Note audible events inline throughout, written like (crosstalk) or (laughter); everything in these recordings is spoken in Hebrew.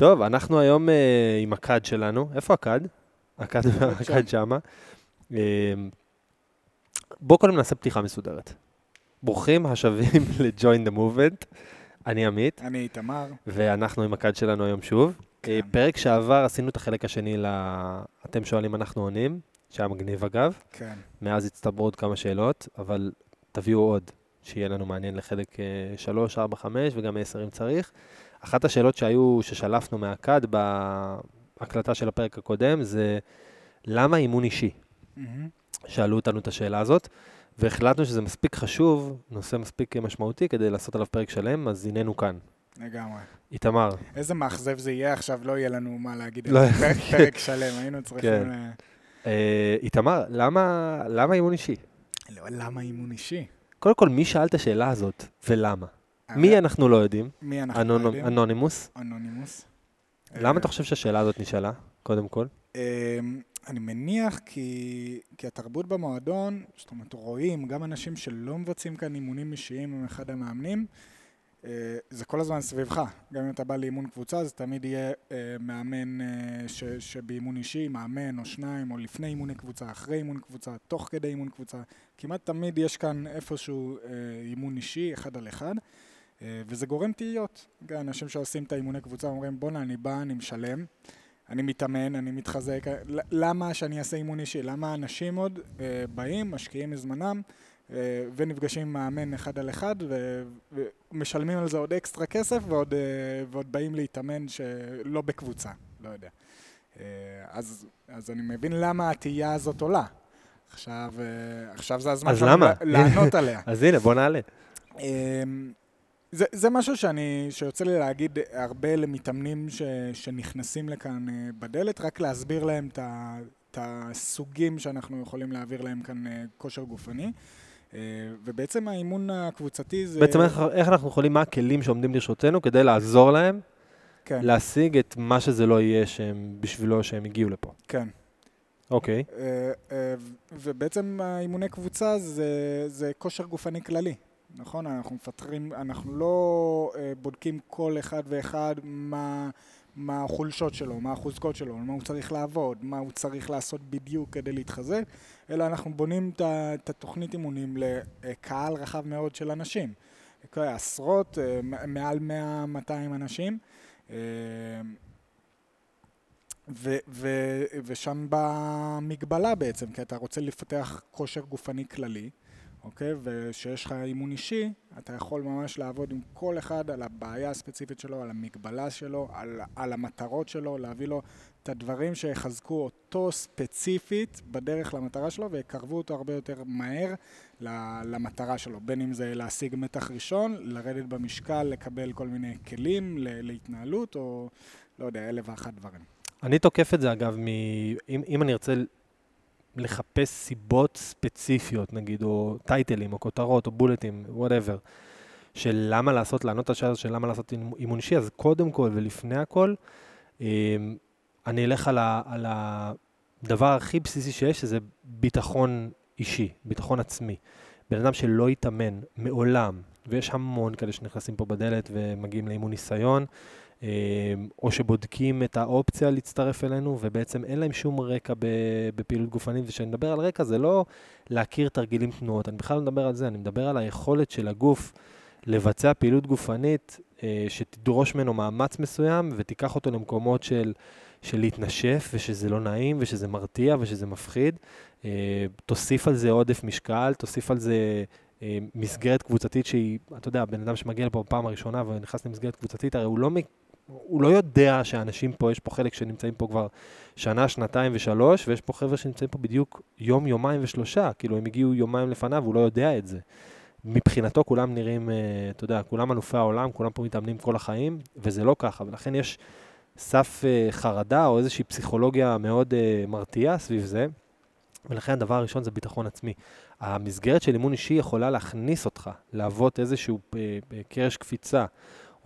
טוב, אנחנו היום אה, עם הכד שלנו. איפה הכד? הכד הכד שמה. אה, בואו קודם נעשה פתיחה מסודרת. ברוכים השבים (laughs) ל-Join the Movement. אני עמית, אני איתמר. ואנחנו עם הכד שלנו היום שוב. כן. אה, פרק שעבר עשינו את החלק השני ל... אתם שואלים, אנחנו עונים, שהיה מגניב אגב. כן. מאז הצטברו עוד כמה שאלות, אבל תביאו עוד, שיהיה לנו מעניין לחלק 3, 4, 5 וגם 10 אם צריך. אחת השאלות שהיו, ששלפנו מהכד בהקלטה של הפרק הקודם, זה למה אימון אישי? מהמם. שאלו אותנו את השאלה הזאת, והחלטנו שזה מספיק חשוב, נושא מספיק משמעותי כדי לעשות עליו פרק שלם, אז הננו כאן. לגמרי. איתמר, איזה מאכזב זה יהיה עכשיו, לא יהיה לנו מה להגיד. לא על. זה. פרק- פרק שלם, היינו צריכים... כן. ל- אה, איתמר, למה, למה אימון אישי? לא, למה אימון אישי? קודם כל, מי שאל את השאלה הזאת, ולמה? מי אנחנו לא יודעים? מי אנחנו אנונו- יודעים? אנונימוס. אנונימוס. למה אה, אתה חושב שהשאלה הזאת נשאלה, קודם כל? אמ, אני מניח כי, כי התרבות במועדון, זאת אומרת, רואים גם אנשים שלא מבצעים כאן אימונים אישיים עם אחד המאמנים, אה, זה כל הזמן סביבך. גם אם אתה בא לאימון קבוצה, זה תמיד יהיה אה, מאמן אה, ש, שבאימון אישי, מאמן או שניים, או לפני אימוני קבוצה, אחרי אימון קבוצה, תוך כדי אימון קבוצה. כמעט תמיד יש כאן איפשהו אה, אימון אישי, אחד על אחד. וזה גורם תהיות. גם אנשים שעושים את האימוני קבוצה אומרים, בואנה, אני בא, אני משלם, אני מתאמן, אני מתחזק. למה שאני אעשה אימון אישי? למה אנשים עוד אה, באים, משקיעים מזמנם, אה, ונפגשים עם מאמן אחד על אחד, ומשלמים על זה עוד אקסטרה כסף, ועוד, אה, ועוד באים להתאמן שלא בקבוצה, לא יודע. אז, אז אני מבין למה התהייה הזאת עולה. עכשיו, עכשיו זה הזמן שלנו לענות עליה. (laughs) אז הנה, בוא נעלה. זה, זה משהו שאני, שיוצא לי להגיד הרבה למתאמנים ש, שנכנסים לכאן אה, בדלת, רק להסביר להם את הסוגים שאנחנו יכולים להעביר להם כאן אה, כושר גופני. אה, ובעצם האימון הקבוצתי זה... בעצם איך, איך אנחנו יכולים, מה הכלים שעומדים לרשותנו כדי לעזור להם כן, להשיג את מה שזה לא יהיה שהם, בשבילו שהם הגיעו לפה. כן. אוקיי. אה, ובעצם האימוני קבוצה זה, זה כושר גופני כללי, נכון? אנחנו מפתחים, אנחנו לא אה, בודקים כל אחד ואחד מה, מה החולשות שלו, מה החוזקות שלו, מה הוא צריך לעבוד, מה הוא צריך לעשות בדיוק כדי להתחזק, אלא אנחנו בונים את התוכנית אימונים לקהל רחב מאוד של אנשים. אוקיי, עשרות, אה, מעל 100-200 אנשים. אה, ו- ו- ושם באה המגבלה בעצם, כי אתה רוצה לפתח כושר גופני כללי, אוקיי? וכשיש לך אימון אישי, אתה יכול ממש לעבוד עם כל אחד על הבעיה הספציפית שלו, על המגבלה שלו, על, על המטרות שלו, להביא לו את הדברים שיחזקו אותו ספציפית בדרך למטרה שלו ויקרבו אותו הרבה יותר מהר למטרה שלו, בין אם זה להשיג מתח ראשון, לרדת במשקל, לקבל כל מיני כלים להתנהלות, או לא יודע, אלף ואחת דברים. אני תוקף את זה, אגב, מ... אם, אם אני ארצה לחפש סיבות ספציפיות, נגיד, או טייטלים, או כותרות, או בולטים, whatever, של למה לעשות, לענות על השאלה של למה לעשות אימ- אימון אישי, אז קודם כל ולפני הכל, אמ, אני אלך על, ה, על הדבר הכי בסיסי שיש, שזה ביטחון אישי, ביטחון עצמי. בן אדם שלא התאמן מעולם, ויש המון כאלה שנכנסים פה בדלת ומגיעים לאימון ניסיון, או שבודקים את האופציה להצטרף אלינו, ובעצם אין להם שום רקע בפעילות גופנית, וכשאני מדבר על רקע זה לא להכיר תרגילים תנועות, אני בכלל לא מדבר על זה, אני מדבר על היכולת של הגוף לבצע פעילות גופנית אה, שתדרוש ממנו מאמץ מסוים, ותיקח אותו למקומות של, של להתנשף, ושזה לא נעים, ושזה מרתיע, ושזה מפחיד. אה, תוסיף על זה עודף משקל, תוסיף על זה אה, מסגרת קבוצתית שהיא, אתה יודע, בן אדם שמגיע לפה בפעם הראשונה ונכנס למסגרת קבוצתית, הרי הוא לא, הוא לא יודע שאנשים פה, יש פה חלק שנמצאים פה כבר שנה, שנתיים ושלוש, ויש פה חבר'ה שנמצאים פה בדיוק יום, יומיים ושלושה, כאילו הם הגיעו יומיים לפניו, הוא לא יודע את זה. מבחינתו כולם נראים, אה, אתה יודע, כולם אלופי העולם, כולם פה מתאמנים כל החיים, וזה לא ככה, ולכן יש סף אה, חרדה או איזושהי פסיכולוגיה מאוד אה, מרתיעה סביב זה, ולכן הדבר הראשון זה ביטחון עצמי. המסגרת של אימון אישי יכולה להכניס אותך, להוות איזשהו קרש קפיצה,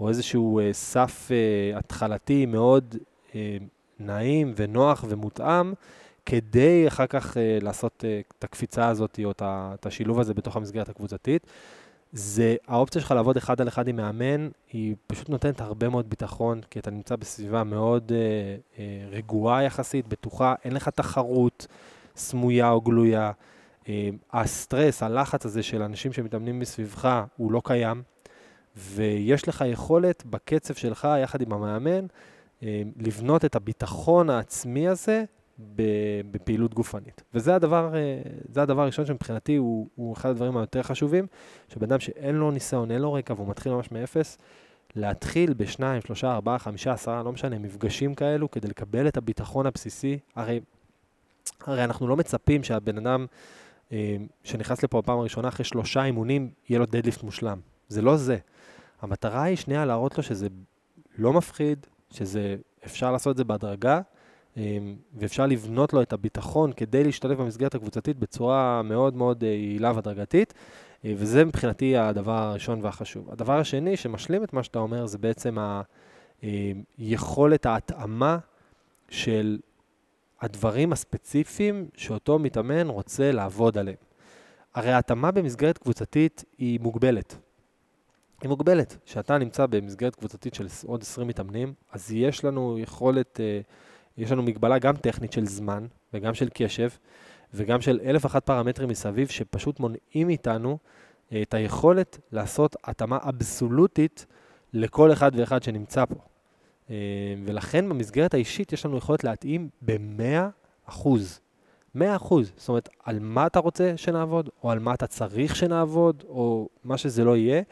או איזשהו אה, סף אה, התחלתי מאוד אה, נעים ונוח ומותאם, כדי אחר כך אה, לעשות אה, את הקפיצה הזאת, או את את השילוב הזה בתוך המסגרת הקבוצתית. זה, האופציה שלך לעבוד אחד על אחד עם מאמן, היא פשוט נותנת הרבה מאוד ביטחון, כי אתה נמצא בסביבה מאוד אה, אה, רגועה יחסית, בטוחה, אין לך תחרות סמויה או גלויה. אה, הסטרס, הלחץ הזה של אנשים שמתאמנים מסביבך, הוא לא קיים, ויש לך יכולת בקצב שלך, יחד עם המאמן, אה, לבנות את הביטחון העצמי הזה בפעילות גופנית. וזה הדבר, אה, הדבר הראשון שמבחינתי הוא, הוא אחד הדברים היותר חשובים, שבן אדם שאין לו ניסיון, אין לו רקע והוא מתחיל ממש מאפס, להתחיל בשניים, שלושה, ארבעה, חמישה, עשרה, לא משנה, מפגשים כאלו, כדי לקבל את הביטחון הבסיסי. הרי, הרי אנחנו לא מצפים שהבן אדם אה, שנכנס לפה בפעם הראשונה, אחרי שלושה אימונים, יהיה לו דדליפט מושלם. זה לא זה. המטרה היא שנייה להראות לו שזה לא מפחיד, שזה, אפשר לעשות את זה בהדרגה, אמ, ואפשר לבנות לו את הביטחון כדי להשתלב במסגרת הקבוצתית בצורה מאוד מאוד אה, יעילה והדרגתית, אה, וזה מבחינתי הדבר הראשון והחשוב. הדבר השני שמשלים את מה שאתה אומר זה בעצם היכולת ההתאמה של הדברים הספציפיים שאותו מתאמן רוצה לעבוד עליהם. הרי ההתאמה במסגרת קבוצתית היא מוגבלת. היא מוגבלת. כשאתה נמצא במסגרת קבוצתית של עוד 20 מתאמנים, אז יש לנו יכולת, אה, יש לנו מגבלה גם טכנית של זמן, וגם של קשב, וגם של אלף אחת פרמטרים מסביב, שפשוט מונעים מאיתנו אה, את היכולת לעשות התאמה אבסולוטית לכל אחד ואחד שנמצא פה. אה, ולכן במסגרת האישית יש לנו יכולת להתאים ב-100 אחוז. 100 אחוז. זאת אומרת, על מה אתה רוצה שנעבוד, או על מה אתה צריך שנעבוד, או מה שזה לא יהיה.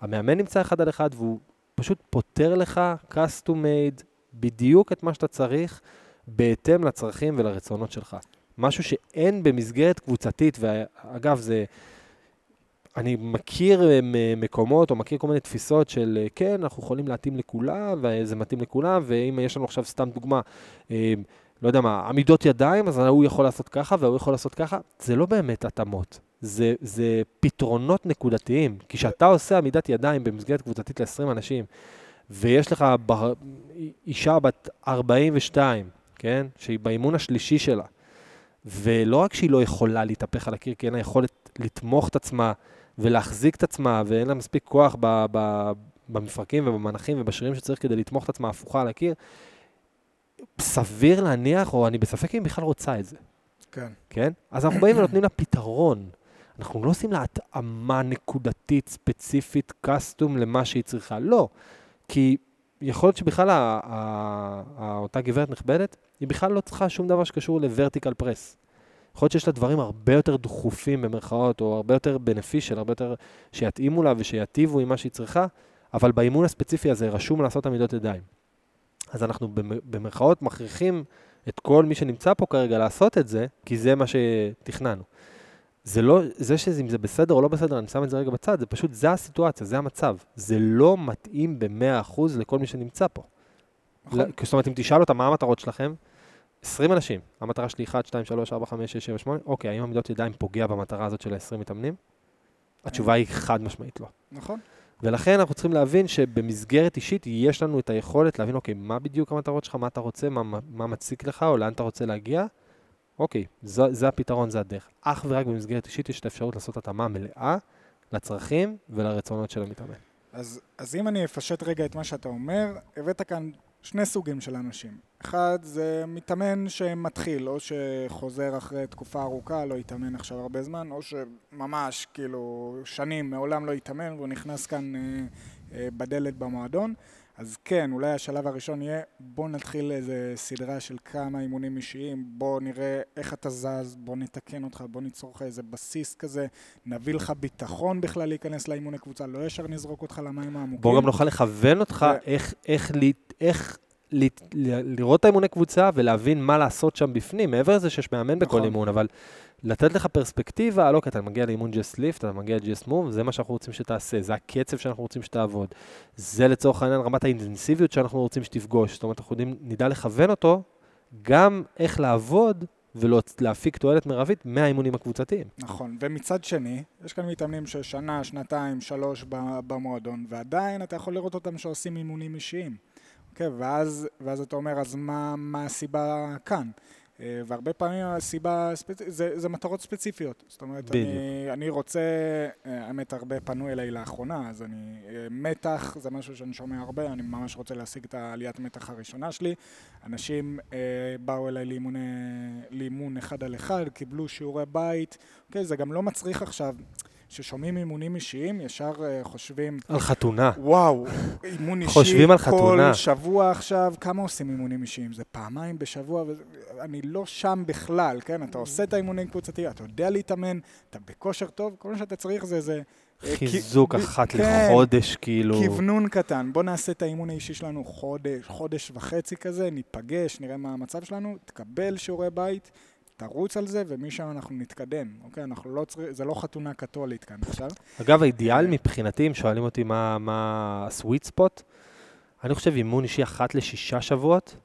המאמן נמצא אחד על אחד והוא פשוט פותר לך custom made בדיוק את מה שאתה צריך בהתאם לצרכים ולרצונות שלך. משהו שאין במסגרת קבוצתית, ואגב, זה... אני מכיר אה, מקומות או מכיר כל מיני תפיסות של אה, כן, אנחנו יכולים להתאים לכולם, וזה מתאים לכולם, ואם יש לנו עכשיו סתם דוגמה, אה, לא יודע מה, עמידות ידיים, אז הוא יכול לעשות ככה והוא יכול לעשות ככה, זה לא באמת התאמות. זה, זה פתרונות נקודתיים. כי כשאתה עושה עמידת ידיים במסגרת קבוצתית ל-20 אנשים, ויש לך ב... אישה בת 42, כן? שהיא באימון השלישי שלה, ולא רק שהיא לא יכולה להתהפך על הקיר, כי אין לה יכולת לתמוך את עצמה ולהחזיק את עצמה, ואין לה מספיק כוח ב... ב... במפרקים ובמנחים ובשרירים שצריך כדי לתמוך את עצמה הפוכה על הקיר, סביר להניח, או אני בספק אם בכלל רוצה את זה. כן. כן? אז אנחנו באים ונותנים לה פתרון. אנחנו לא עושים לה התאמה נקודתית, ספציפית, קסטום למה שהיא צריכה. לא. כי יכול להיות שבכלל ה- ה- ה- אותה גברת נכבדת, היא בכלל לא צריכה שום דבר שקשור לוורטיקל פרס. יכול להיות שיש לה דברים הרבה יותר דחופים במרכאות, או הרבה יותר בנפישל, הרבה יותר שיתאימו לה ושיטיבו עם מה שהיא צריכה, אבל באימון הספציפי הזה רשום לעשות עמידות ידיים. אז אנחנו במרכאות מכריחים את כל מי שנמצא פה כרגע לעשות את זה, כי זה מה שתכננו. זה לא, זה שאם זה בסדר או לא בסדר, אני שם את זה רגע בצד, זה פשוט, זה הסיטואציה, זה המצב. זה לא מתאים ב-100% לכל מי שנמצא פה. נכון. זאת אומרת, אם תשאל אותם מה המטרות שלכם, 20 אנשים, המטרה שלי 1, 2, 3, 4, 5, 6, 7, 8, אוקיי, האם עמידות ידיים פוגע במטרה הזאת של ה-20 מתאמנים? התשובה היא חד משמעית לא. נכון. ולכן אנחנו צריכים להבין שבמסגרת אישית יש לנו את היכולת להבין, אוקיי, מה בדיוק המטרות שלך, מה אתה רוצה, מה, מה מציק לך או לאן אתה רוצה להגיע, אוקיי, זה, זה הפתרון, זה הדרך. אך ורק במסגרת אישית יש את האפשרות לעשות התאמה מלאה לצרכים ולרצונות של המתאמן. אז, אז אם אני אפשט רגע את מה שאתה אומר, הבאת כאן שני סוגים של אנשים. אחד זה מתאמן שמתחיל, או שחוזר אחרי תקופה ארוכה, לא יתאמן עכשיו הרבה זמן, או שממש כאילו שנים מעולם לא יתאמן והוא נכנס כאן אה, אה, בדלת במועדון. אז כן, אולי השלב הראשון יהיה בוא נתחיל איזה סדרה של כמה אימונים אישיים, בוא נראה איך אתה זז, בוא נתקן אותך, בוא ניצור לך איזה בסיס כזה, נביא לך ביטחון בכלל להיכנס לאימוני קבוצה, לא ישר נזרוק אותך למים העמוקים. בוא גם נוכל לכוון אותך ו... איך, איך, איך, איך ל, לראות את האימוני קבוצה ולהבין מה לעשות שם בפנים, מעבר לזה שיש מאמן נכון. בכל אימון, אבל לתת לך פרספקטיבה, לא, כי אתה מגיע לאימון ג'סט ליפט, אתה מגיע לג'סט מוב, זה מה שאנחנו רוצים שתעשה, זה הקצב שאנחנו רוצים שתעבוד. זה לצורך העניין רמת האינטנסיביות שאנחנו רוצים שתפגוש. זאת אומרת, אנחנו יודעים, נדע לכוון אותו גם איך לעבוד ולהפיק תועלת מרבית מהאימונים הקבוצתיים. נכון, ומצד שני, יש כאן מתאמנים של שנה, שנתיים, שלוש במועדון, ועדיין אתה יכול לראות אותם שעושים אימונים אישיים. אוקיי, ואז, ואז אתה אומר, אז מה, מה הסיבה כאן? אה, והרבה פעמים הסיבה. זה, זה מטרות ספציפיות. זאת אומרת. אני, אני רוצה, אה, האמת, הרבה פנו אליי לאחרונה, אז אני, אה, מתח זה משהו שאני שומע הרבה, אני ממש רוצה להשיג את העליית מתח הראשונה שלי. אנשים אה, באו אליי לאימון, לאימון אחד על אחד, קיבלו שיעורי בית, אוקיי, זה גם לא מצריך עכשיו. כששומעים אימונים אישיים, ישר uh, חושבים... על חתונה. וואו, אימון (laughs) אישי חושבים על חתונה. כל שבוע עכשיו, כמה עושים אימונים אישיים? זה פעמיים בשבוע, ואני לא שם בכלל, כן? אתה עושה את האימונים קבוצתי, אתה יודע להתאמן, אתה בכושר טוב, כל מה שאתה צריך זה איזה... אה, חיזוק אחת כן, לחודש, כאילו... כוונון קטן. בוא נעשה את האימון האישי שלנו חודש, חודש וחצי כזה, ניפגש, נראה מה המצב שלנו, תקבל שיעורי בית. תרוץ על זה, ומשם אנחנו נתקדם, אוקיי? אנחנו לא צריכים, זה לא חתונה קתולית כאן עכשיו. אגב, האידיאל מבחינתי, אם שואלים אותי מה, מה הסוויט ספוט, אני חושב אימון אישי אחת לשישה שבועות,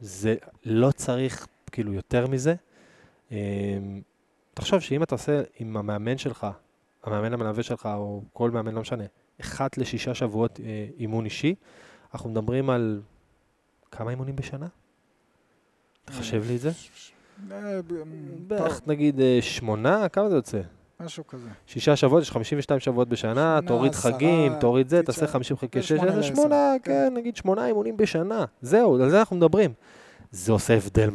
זה לא צריך כאילו יותר מזה. אמ, תחשוב שאם אתה עושה עם המאמן שלך, המאמן המלווה שלך, או כל מאמן, לא משנה, אחת לשישה שבועות אה, אימון אישי, אנחנו מדברים על כמה אימונים בשנה? תחשב לי את זה. אה, בערך נגיד אה, שמונה, כמה זה יוצא? משהו כזה. שישה שבועות, יש 52 שבועות בשנה, תוריד חגים, תוריד זה, תעשה 50 חלקי 6, זה שמונה, כן, נגיד שמונה אימונים בשנה. זהו, על זה אנחנו מדברים. זה עושה הבדל,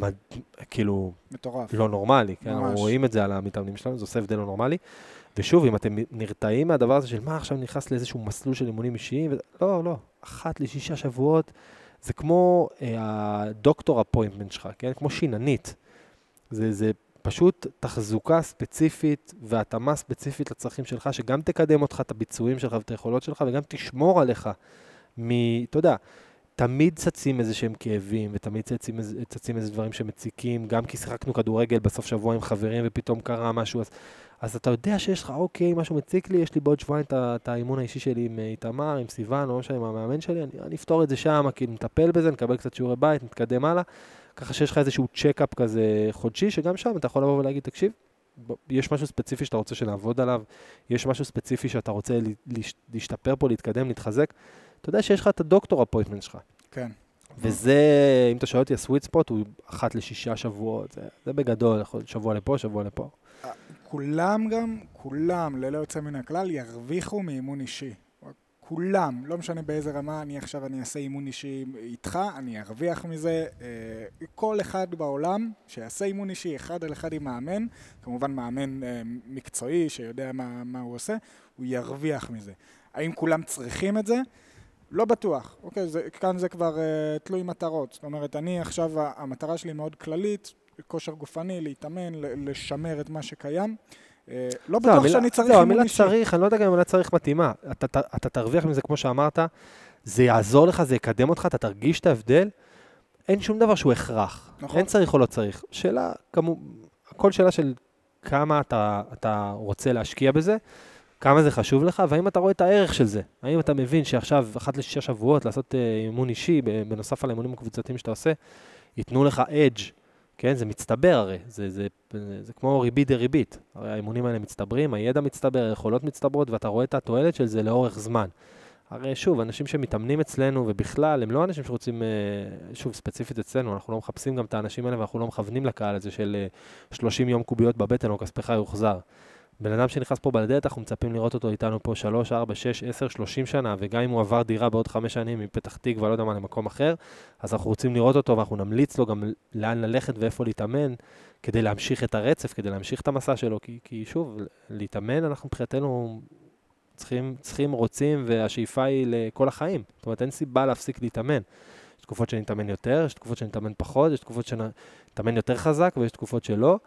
כאילו, מטורף. לא נורמלי, כן, אנחנו רואים את זה על המתאמנים שלנו, זה עושה הבדל לא נורמלי. ושוב, אם אתם נרתעים מהדבר הזה של מה, עכשיו נכנס לאיזשהו מסלול של אימונים אישיים, לא, לא, אחת לשישה שבועות, זה כמו אה, הדוקטור אפוינטמנט שלך, כן? כמו שיננית. זה, זה פשוט תחזוקה ספציפית והתאמה ספציפית לצרכים שלך, שגם תקדם אותך, את הביצועים שלך ואת היכולות שלך, וגם תשמור עליך מ... אתה יודע, תמיד צצים איזה שהם כאבים, ותמיד צצים, צצים איזה דברים שמציקים, גם כי שיחקנו כדורגל בסוף שבוע עם חברים ופתאום קרה משהו, אז, אז אתה יודע שיש לך, אוקיי, משהו מציק לי, יש לי בעוד שבועיים את האימון האישי שלי עם איתמר, עם סיוון, לא משנה, עם המאמן שלי, אני, אני אפתור את זה שם, כאילו, נטפל בזה, נקבל קצת שיעורי בית, נתקדם הלאה. ככה שיש לך איזשהו checkup כזה חודשי, שגם שם אתה יכול לבוא ולהגיד, תקשיב, יש משהו ספציפי שאתה רוצה שנעבוד עליו, יש משהו ספציפי שאתה רוצה להשתפר פה, להתקדם, להתחזק. אתה יודע שיש לך את ה doctor appointment שלך. כן. וזה, אם אתה שואל אותי, ה sweet spot הוא אחת לשישה שבועות, זה, זה בגדול, שבוע לפה, שבוע לפה. כולם גם, כולם, ללא יוצא מן הכלל, ירוויחו מאימון אישי. כולם, לא משנה באיזה רמה, אני עכשיו אני אעשה אימון אישי איתך, אני ארוויח מזה. אה, כל אחד בעולם שיעשה אימון אישי אחד על אחד עם מאמן, כמובן מאמן אה, מקצועי שיודע מה, מה הוא עושה, הוא ירוויח מזה. האם כולם צריכים את זה? לא בטוח. אוקיי, זה, כאן זה כבר uh, תלוי מטרות. זאת אומרת, אני עכשיו, המטרה שלי מאוד כללית, כושר גופני, להתאמן, לשמר את מה שקיים. אה, לא בטוח שאני צריך אימון אישי. לא, המילה צריך, אני לא יודע גם אם המילה צריך מתאימה. אתה תרוויח מזה, כמו שאמרת, זה יעזור לך, זה יקדם אותך, אתה תרגיש את ההבדל. אין שום דבר שהוא הכרח. נכון. אין צריך או לא צריך. שאלה, כמו, הכל שאלה של כמה אתה, אתה רוצה להשקיע בזה, כמה זה חשוב לך, והאם אתה רואה את הערך של זה. האם אתה מבין שעכשיו, אחת לשישה שבועות, לעשות אה, אימון אישי, בנוסף על האימונים הקבוצתיים שאתה עושה, ייתנו לך אדג' כן? זה מצטבר הרי, זה, זה, זה, זה כמו ריבית דריבית. הרי האימונים האלה מצטברים, הידע מצטבר, היכולות מצטברות, ואתה רואה את התועלת של זה לאורך זמן. הרי שוב, אנשים שמתאמנים אצלנו, ובכלל, הם לא אנשים שרוצים, אה, שוב, ספציפית אצלנו, אנחנו לא מחפשים גם את האנשים האלה, ואנחנו לא מכוונים לקהל הזה של 30 אה, יום קוביות בבטן, או כספך יוחזר. בן אדם שנכנס פה בדלת, אנחנו מצפים לראות אותו איתנו פה 3, 4, 6, 10, 30 שנה, וגם אם הוא עבר דירה בעוד 5 שנים מפתח תקווה, לא יודע מה, למקום אחר, אז אנחנו רוצים לראות אותו ואנחנו נמליץ לו גם לאן ללכת ואיפה להתאמן, כדי להמשיך את הרצף, כדי להמשיך את המסע שלו, כי, כי שוב, להתאמן, אנחנו מבחינתנו צריכים, צריכים, רוצים, והשאיפה היא לכל החיים. זאת אומרת, אין סיבה להפסיק להתאמן. יש תקופות שאני אתאמן יותר, יש תקופות שאני אתאמן פחות, יש תקופות שאני אתאמן יותר חזק ויש תקופות שלא.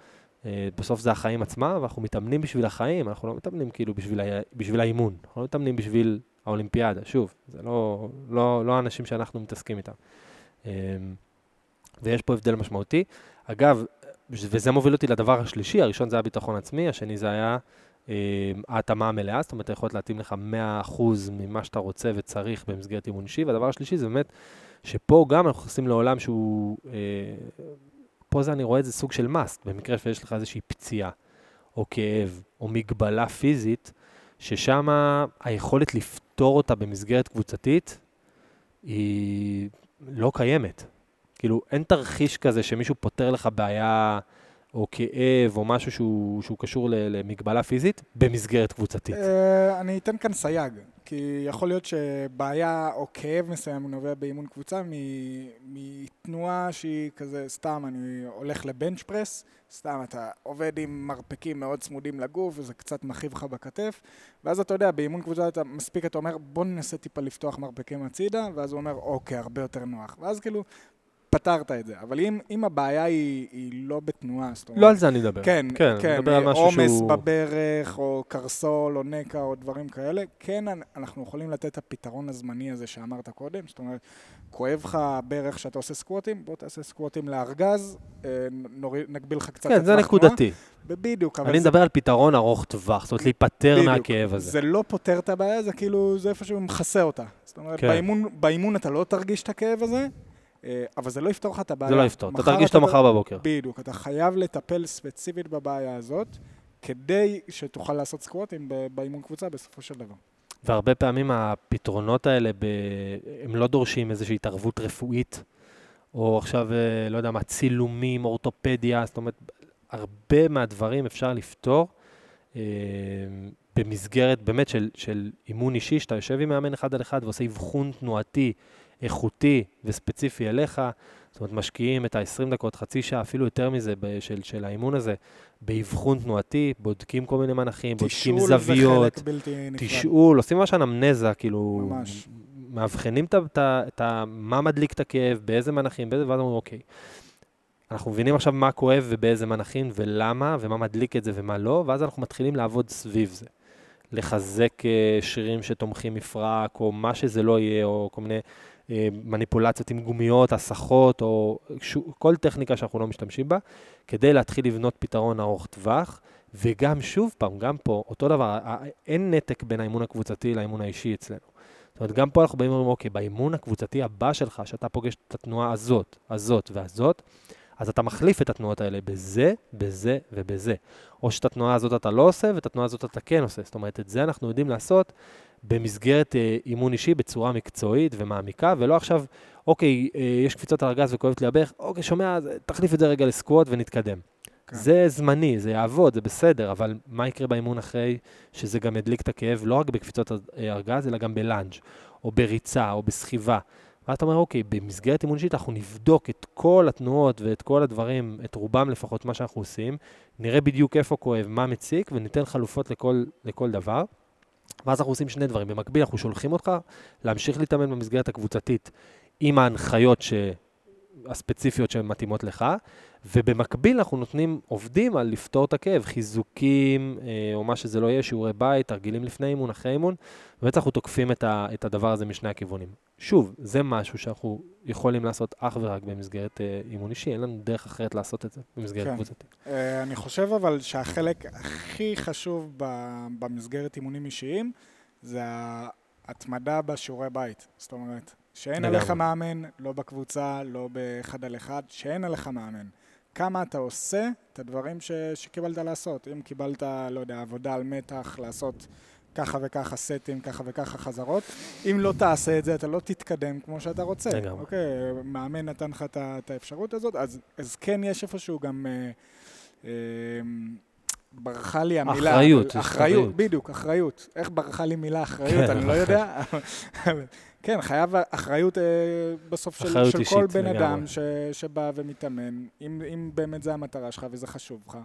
אה, בסוף זה החיים עצמם, ואנחנו מתאמנים בשביל החיים, אנחנו לא מתאמנים כאילו בשביל, ה... בשביל האימון, אנחנו לא מתאמנים בשביל האולימפיאדה, שוב, זה לא, לא, לא האנשים שאנחנו מתעסקים איתם. אמ, ויש פה הבדל משמעותי. אגב, וזה מוביל אותי לדבר השלישי, הראשון זה היה ביטחון עצמי, השני זה היה אמ, ההתאמה המלאה, זאת אומרת, אתה יכול להתאים לך 100% ממה שאתה רוצה וצריך במסגרת אימון אישי, והדבר השלישי זה באמת שפה גם אנחנו נכנסים לעולם שהוא אה, פה זה אני רואה את זה סוג של must, במקרה שיש לך איזושהי פציעה, או כאב, או מגבלה פיזית, ששם היכולת לפתור אותה במסגרת קבוצתית היא לא קיימת. כאילו, אין תרחיש כזה שמישהו פותר לך בעיה או כאב או משהו שהוא, שהוא קשור למגבלה פיזית במסגרת קבוצתית. אה, אני אתן כאן סייג, כי יכול להיות שבעיה או כאב מסוים נובע באימון קבוצה מתנועה שהיא כזה, סתם, אני הולך לבנץ' פרס, סתם אתה עובד עם מרפקים מאוד צמודים לגוף וזה קצת מכאיב לך בכתף, ואז אתה יודע, באימון קבוצה אתה מספיק, אתה אומר, בוא ננסה טיפה לפתוח מרפקים הצידה, ואז הוא אומר, אוקיי, הרבה יותר נוח. ואז כאילו, פתרת את זה. אבל אם, אם הבעיה היא, היא לא בתנועה, זאת אומרת... לא על זה אני מדבר. כן, כן, כן, אני מדבר על משהו עומס שהוא... בברך, או קרסול, או נקע, או דברים כאלה, כן אנחנו יכולים לתת את הפתרון הזמני הזה שאמרת קודם, זאת אומרת, כואב לך הברך שאתה עושה סקווטים, בוא תעשה סקווטים לארגז, אה, נוריד, נגביל לך קצת כן, זה. נקודתי. בדיוק, אבל אני זה, מדבר על פתרון ארוך טווח, זאת אומרת, להיפטר בדיוק. מהכאב הזה. זה לא פותר את הבעיה, זה כאילו, זה איפשהו מכסה אותה. זאת אומרת, כן. באימון, באימון אתה לא תרגיש את הכאב הזה, אבל זה לא יפתור לך את הבעיה. זה לא יפתור. אתה תרגיש אותו אתה- מחר בבוקר. בדיוק, אתה חייב לטפל ספציפית בבעיה הזאת, כדי שתוכל לעשות סקווטים באימון קבוצה בסופו של דבר. והרבה פעמים הפתרונות האלה, ב... הם לא דורשים איזושהי התערבות רפואית, או עכשיו, אה, לא יודע מה, צילומים, אורתופדיה, זאת אומרת, הרבה מהדברים אפשר לפתור אה, במסגרת באמת של, של אימון אישי, שאתה יושב עם מאמן אחד על אחד ועושה אבחון תנועתי, איכותי וספציפי אליך. זאת אומרת, משקיעים את ה-20 דקות, חצי שעה, אפילו יותר מזה, של, של האימון הזה, באבחון תנועתי, בודקים כל מיני מנחים, בודקים תשאול זוויות. זה חלק בלתי נפרד. תשאול, עושים ממש אנמנזה, כאילו, ממש. מאבחנים את ה-. מה מדליק את הכאב, באיזה מנחים, באיזה, ואז אומרים, אוקיי. אנחנו מבינים עכשיו מה כואב ובאיזה מנחים ולמה, ומה מדליק את זה ומה לא, ואז אנחנו מתחילים לעבוד סביב זה. לחזק אה, שרירים שתומכים מפרק, או מה שזה לא יהיה, או כל מיני מניפולציות עם גומיות, הסחות, או שו- כל טכניקה שאנחנו לא משתמשים בה, כדי להתחיל לבנות פתרון ארוך טווח. וגם, שוב פעם, גם פה, אותו דבר, אין נתק בין האימון הקבוצתי לאימון האישי אצלנו. זאת אומרת, גם פה אנחנו באים ואומרים, אוקיי, באימון הקבוצתי הבא שלך, שאתה פוגש את התנועה הזאת, הזאת והזאת, אז אתה מחליף את התנועות האלה בזה, בזה ובזה. או שאת התנועה הזאת אתה לא עושה, ואת התנועה הזאת אתה כן עושה. זאת אומרת, את זה אנחנו יודעים לעשות במסגרת אה, אימון אישי בצורה מקצועית ומעמיקה, ולא עכשיו, אוקיי, אה, יש קפיצות על ארגז וכואבת לי הברך, אוקיי, שומע, אז תחליף את זה רגע לסקווט ונתקדם. כן. זה זמני, זה יעבוד, זה בסדר, אבל מה יקרה באימון אחרי שזה גם ידליק את הכאב, לא רק בקפיצות אה, ארגז, אלא גם בלאנג', או בריצה, או בסחיבה. ואז אתה אומר, אוקיי, במסגרת אימון אישית אנחנו נבדוק את כל התנועות ואת כל הדברים, את רובם לפחות, מה שאנחנו עושים, נראה בדיוק איפה כואב, מה מציק, וניתן חלופות לכל, לכל דבר. ואז אנחנו עושים שני דברים. במקביל, אנחנו שולחים אותך להמשיך להתאמן במסגרת הקבוצתית עם ההנחיות ש... הספציפיות שמתאימות לך, ובמקביל אנחנו נותנים, עובדים על לפתור את הכאב, חיזוקים, אה, או מה שזה לא יהיה, שיעורי בית, תרגילים לפני אימון, אחרי אימון, ובאמת אנחנו תוקפים את, ה, את הדבר הזה משני הכיוונים. שוב, זה משהו שאנחנו יכולים לעשות אך ורק במסגרת אה, אימון אישי, אין לנו דרך אחרת לעשות את זה במסגרת כן. קבוצתית. אה, אני חושב אבל שהחלק הכי חשוב במסגרת אימונים אישיים זה ההתמדה בשיעורי בית. זאת אומרת, שאין. עליך מאמן, לא בקבוצה, לא באחד על אחד, שאין עליך מאמן. כמה אתה עושה את הדברים ש- שקיבלת לעשות. אם קיבלת, לא יודע, עבודה על מתח, לעשות ככה וככה סטים, ככה וככה חזרות, אם לא תעשה את זה, אתה לא תתקדם כמו שאתה רוצה. לגמרי. אוקיי, מאמן נתן לך את האפשרות הזאת, אז, אז כן יש איפשהו גם... אה, אה, ברחה לי המילה. אחריות, אחריות. בדיוק, אחריות. איך ברחה לי מילה אחריות, כן, אני לא. יודע. כן, חייב אחריות אה, בסוף של, אחריות של אישית, כל בן לגמרי. אדם ש, שבא ומתאמן. אם, אם באמת זה המטרה שלך וזה חשוב לך,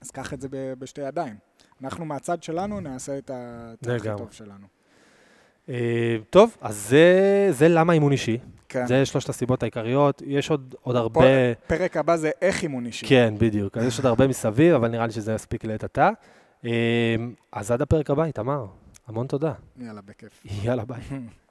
אז קח את זה ב, בשתי ידיים. אנחנו מהצד שלנו נעשה את את הכי. טוב שלנו. אה, טוב, אז זה, זה למה אימון אישי. כן. זה שלושת הסיבות העיקריות. יש עוד, עוד הרבה... פרק הבא זה איך אימון אישי. כן, בדיוק. אז יש עוד הרבה מסביב, אבל נראה לי שזה יספיק לעת עתה. אה, אז עד הפרק הבא, איתמר. המון תודה. יאללה, בכיף. יאללה, ביי. (laughs)